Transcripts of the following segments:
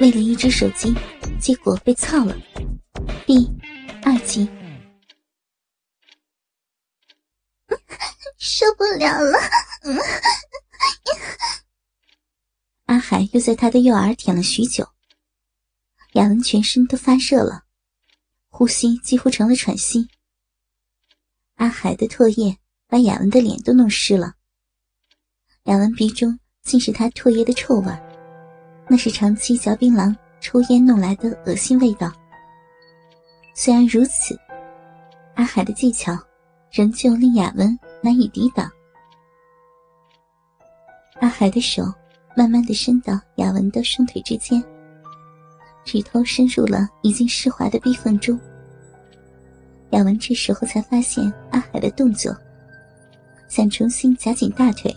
为了一只手机，结果被操了。第二集，受不了了！阿海又在他的右耳舔了许久，雅文全身都发热了，呼吸几乎成了喘息。阿海的唾液把雅文的脸都弄湿了，雅文鼻中尽是他唾液的臭味那是长期嚼槟榔、抽烟弄来的恶心味道。虽然如此，阿海的技巧仍旧令雅文难以抵挡。阿海的手慢慢的伸到雅文的双腿之间，指头伸入了已经湿滑的逼缝中。雅文这时候才发现阿海的动作，想重新夹紧大腿，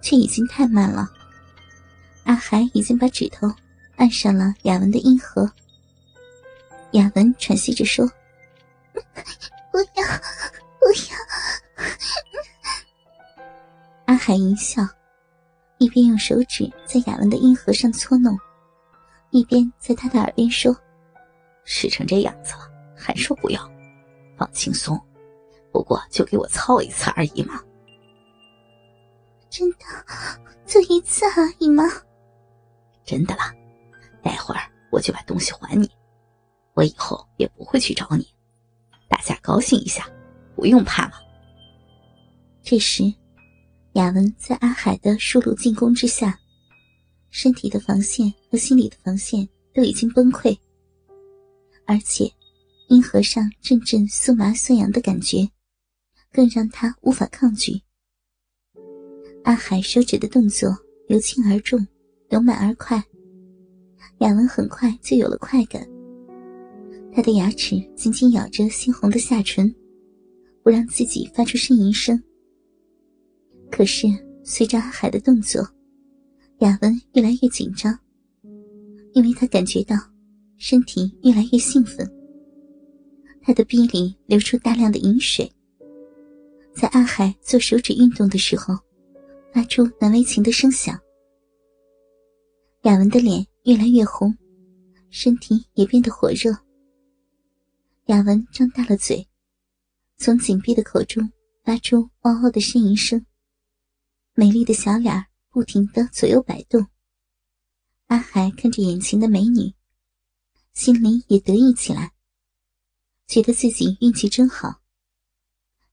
却已经太慢了。阿海已经把指头按上了雅文的阴核。雅文喘息着说：“不要，不要。”阿海一笑，一边用手指在雅文的阴核上搓弄，一边在他的耳边说：“事成这样子了，还说不要？放轻松，不过就给我操一次而已嘛。”真的，就一次而已吗？真的啦，待会儿我就把东西还你，我以后也不会去找你，大家高兴一下，不用怕了。这时，雅文在阿海的数路进攻之下，身体的防线和心理的防线都已经崩溃，而且阴核上阵阵酥麻酸痒的感觉，更让他无法抗拒。阿海手指的动作由轻而重。由慢而快，雅文很快就有了快感。他的牙齿紧紧咬着猩红的下唇，不让自己发出呻吟声。可是随着阿海的动作，雅文越来越紧张，因为他感觉到身体越来越兴奋。他的鼻里流出大量的饮水，在阿海做手指运动的时候，发出难为情的声响。雅文的脸越来越红，身体也变得火热。雅文张大了嘴，从紧闭的口中发出“嗷嗷”的呻吟声，美丽的小脸不停的左右摆动。阿海看着眼前的美女，心里也得意起来，觉得自己运气真好。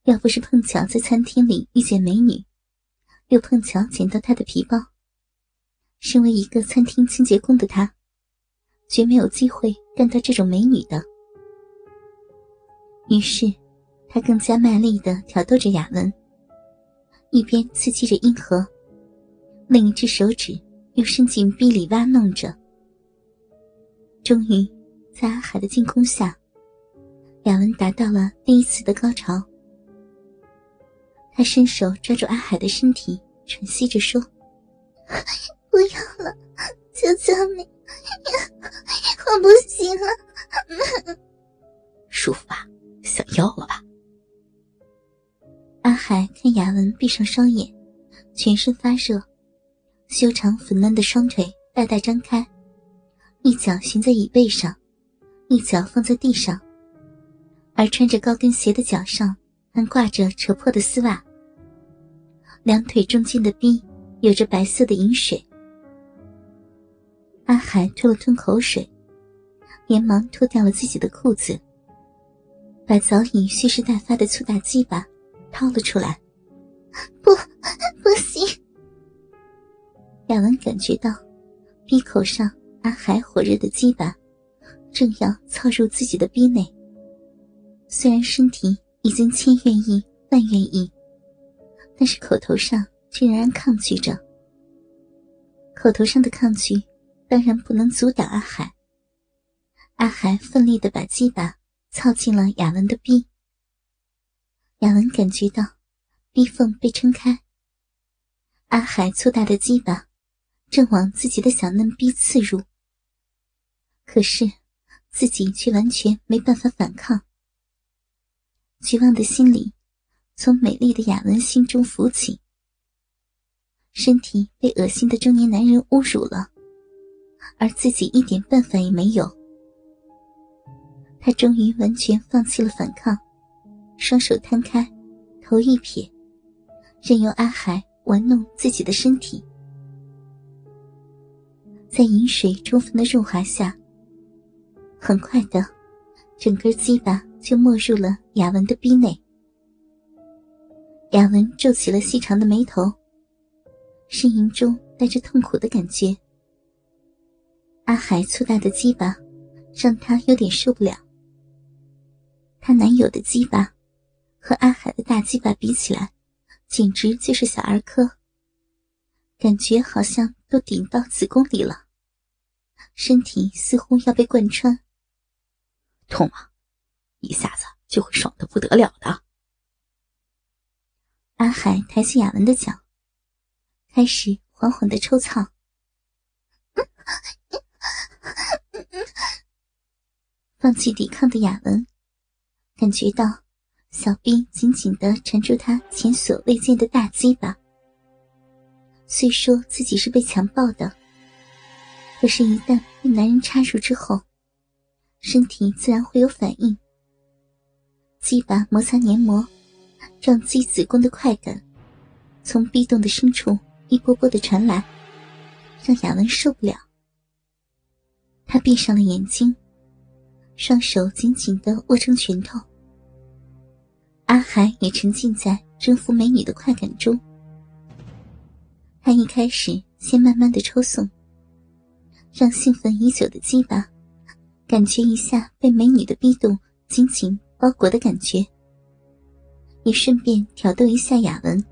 要不是碰巧在餐厅里遇见美女，又碰巧捡到她的皮包。身为一个餐厅清洁工的他，绝没有机会干到这种美女的。于是，他更加卖力的挑逗着雅文，一边刺激着阴核，另一只手指又伸进壁里挖弄着。终于，在阿海的进攻下，雅文达到了第一次的高潮。他伸手抓住阿海的身体，喘息着说。不要了，求求你，我不行了。舒服吧？想要了吧？阿海看雅文闭上双眼，全身发热，修长粉嫩的双腿大大张开，一脚悬在椅背上，一脚放在地上，而穿着高跟鞋的脚上还挂着扯破的丝袜，两腿中间的逼有着白色的饮水。阿海吞了吞口水，连忙脱掉了自己的裤子，把早已蓄势待发的粗大鸡巴掏了出来。不，不行！雅文感觉到鼻口上阿海火热的鸡巴正要操入自己的鼻内，虽然身体已经千愿意万愿意，但是口头上却仍然抗拒着。口头上的抗拒。当然不能阻挡阿海。阿海奋力的把鸡巴操进了雅文的逼。雅文感觉到逼缝被撑开，阿海粗大的鸡巴正往自己的小嫩逼刺入。可是自己却完全没办法反抗。绝望的心理从美丽的雅文心中浮起。身体被恶心的中年男人侮辱了。而自己一点办法也没有。他终于完全放弃了反抗，双手摊开，头一撇，任由阿海玩弄自己的身体。在饮水充分的润滑下，很快的，整根鸡巴就没入了雅文的逼内。雅文皱起了细长的眉头，呻吟中带着痛苦的感觉。阿海粗大的鸡巴让他有点受不了。她男友的鸡巴和阿海的大鸡巴比起来，简直就是小儿科。感觉好像都顶到子宫里了，身体似乎要被贯穿。痛吗？一下子就会爽的不得了的。阿海抬起雅文的脚，开始缓缓的抽操。放弃抵抗的雅文，感觉到小臂紧紧的缠住他前所未见的大鸡巴。虽说自己是被强暴的，可是，一旦被男人插入之后，身体自然会有反应。鸡巴摩擦黏膜，撞击子宫的快感，从壁洞的深处一波波的传来，让雅文受不了。他闭上了眼睛。双手紧紧的握成拳头，阿海也沉浸在征服美女的快感中。他一开始先慢慢的抽送，让兴奋已久的鸡巴感觉一下被美女的逼动紧紧包裹的感觉，也顺便挑逗一下雅文。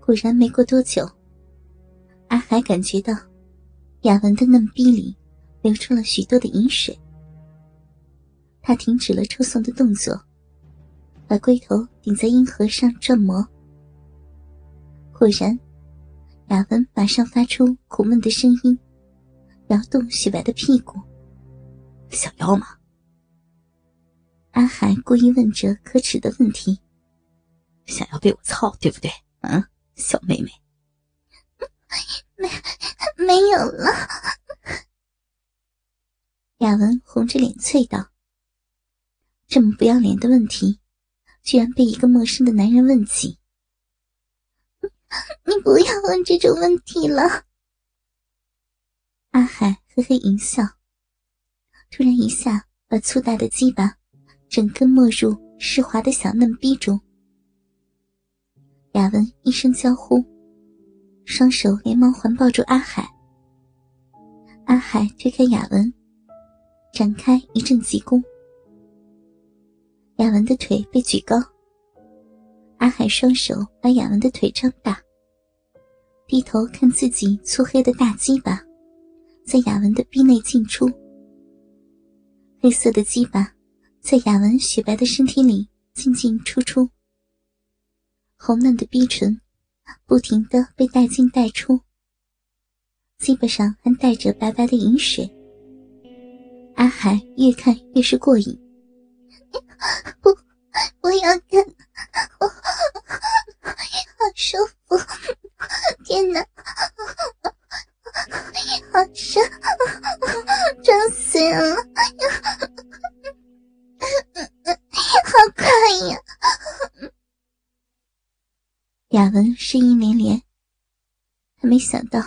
果然没过多久，阿海感觉到雅文的嫩逼里流出了许多的饮水。他停止了抽送的动作，把龟头顶在阴核上转磨。果然，雅文马上发出苦闷的声音，摇动雪白的屁股。想要吗？阿海故意问着可耻的问题。想要被我操，对不对？嗯，小妹妹。没，没有了。雅文红着脸啐道。这么不要脸的问题，居然被一个陌生的男人问起。你不要问这种问题了。阿海嘿嘿一笑，突然一下把粗大的鸡巴整根没入湿滑的小嫩逼中。雅文一声娇呼，双手连忙环抱住阿海。阿海推开雅文，展开一阵急攻。雅文的腿被举高，阿海双手把雅文的腿张大，低头看自己粗黑的大鸡巴，在雅文的臂内进出。黑色的鸡巴在雅文雪白的身体里进进出出，红嫩的逼唇不停的被带进带出，鸡巴上还带着白白的饮水。阿海越看越是过瘾。不，我要看，我好舒服！天哪，好深，胀死人了！好快呀！雅文呻吟连连，他没想到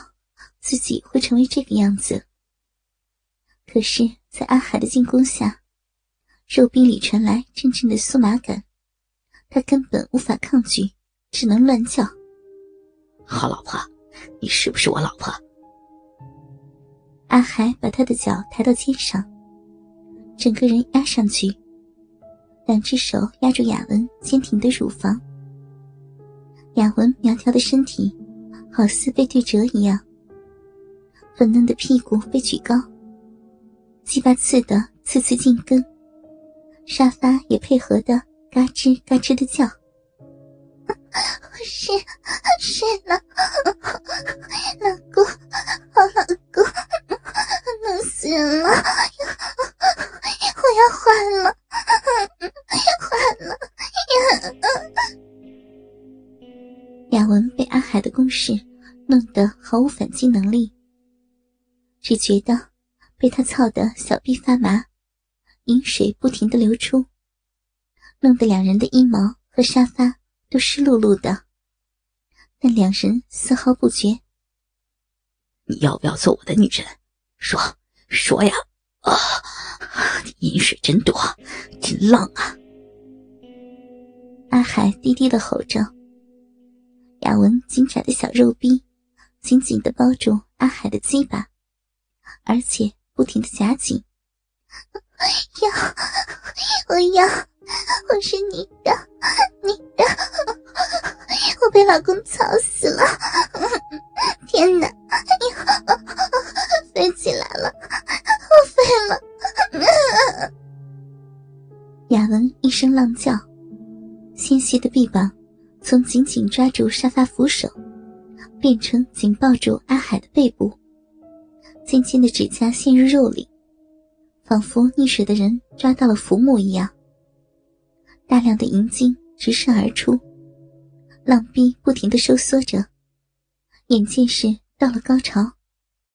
自己会成为这个样子。可是，在阿海的进攻下，肉壁里传来阵阵的酥麻感，他根本无法抗拒，只能乱叫：“好老婆，你是不是我老婆？”阿海把他的脚抬到肩上，整个人压上去，两只手压住雅文坚挺的乳房。雅文苗条的身体好似被对折一样，粉嫩的屁股被举高，鸡巴刺的次次进根。沙发也配合的嘎吱嘎吱的叫，是是了，老公，好老公，冷死人了，我要换了，换了。雅文被阿海的攻势弄得毫无反击能力，只觉得被他操的小臂发麻，饮水不停的流出，弄得两人的衣毛和沙发都湿漉漉的。但两人丝毫不觉。你要不要做我的女人？说说呀！啊，你饮水真多，真浪啊！阿海低低的吼着。雅文紧窄的小肉逼紧紧的包住阿海的鸡巴，而且不停的夹紧。要，我要，我是你的，你的，我被老公操死了！天哪，飞起来了，我飞了！雅文一声浪叫，纤细的臂膀从紧紧抓住沙发扶手，变成紧抱住阿海的背部，尖尖的指甲陷入肉里。仿佛溺水的人抓到了浮木一样，大量的银精直射而出，浪壁不停的收缩着，眼见是到了高潮。